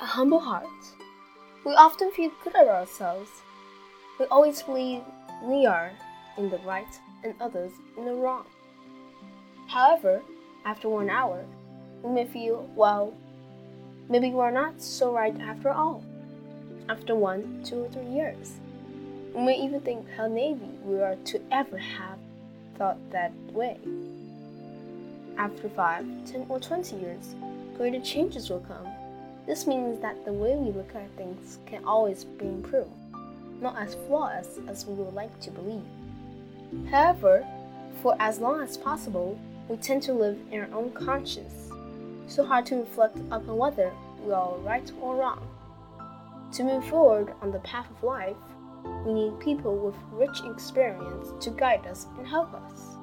a humble heart. We often feel good about ourselves. We always believe we are in the right and others in the wrong. However, after one hour, we may feel, well, maybe we're not so right after all. After one, two, or three years, we may even think how naive we are to ever have thought that way. After five, ten, or twenty years, greater changes will come. This means that the way we look at things can always be improved, not as flawless as we would like to believe. However, for as long as possible, we tend to live in our own conscience, so hard to reflect upon whether we are right or wrong. To move forward on the path of life, we need people with rich experience to guide us and help us.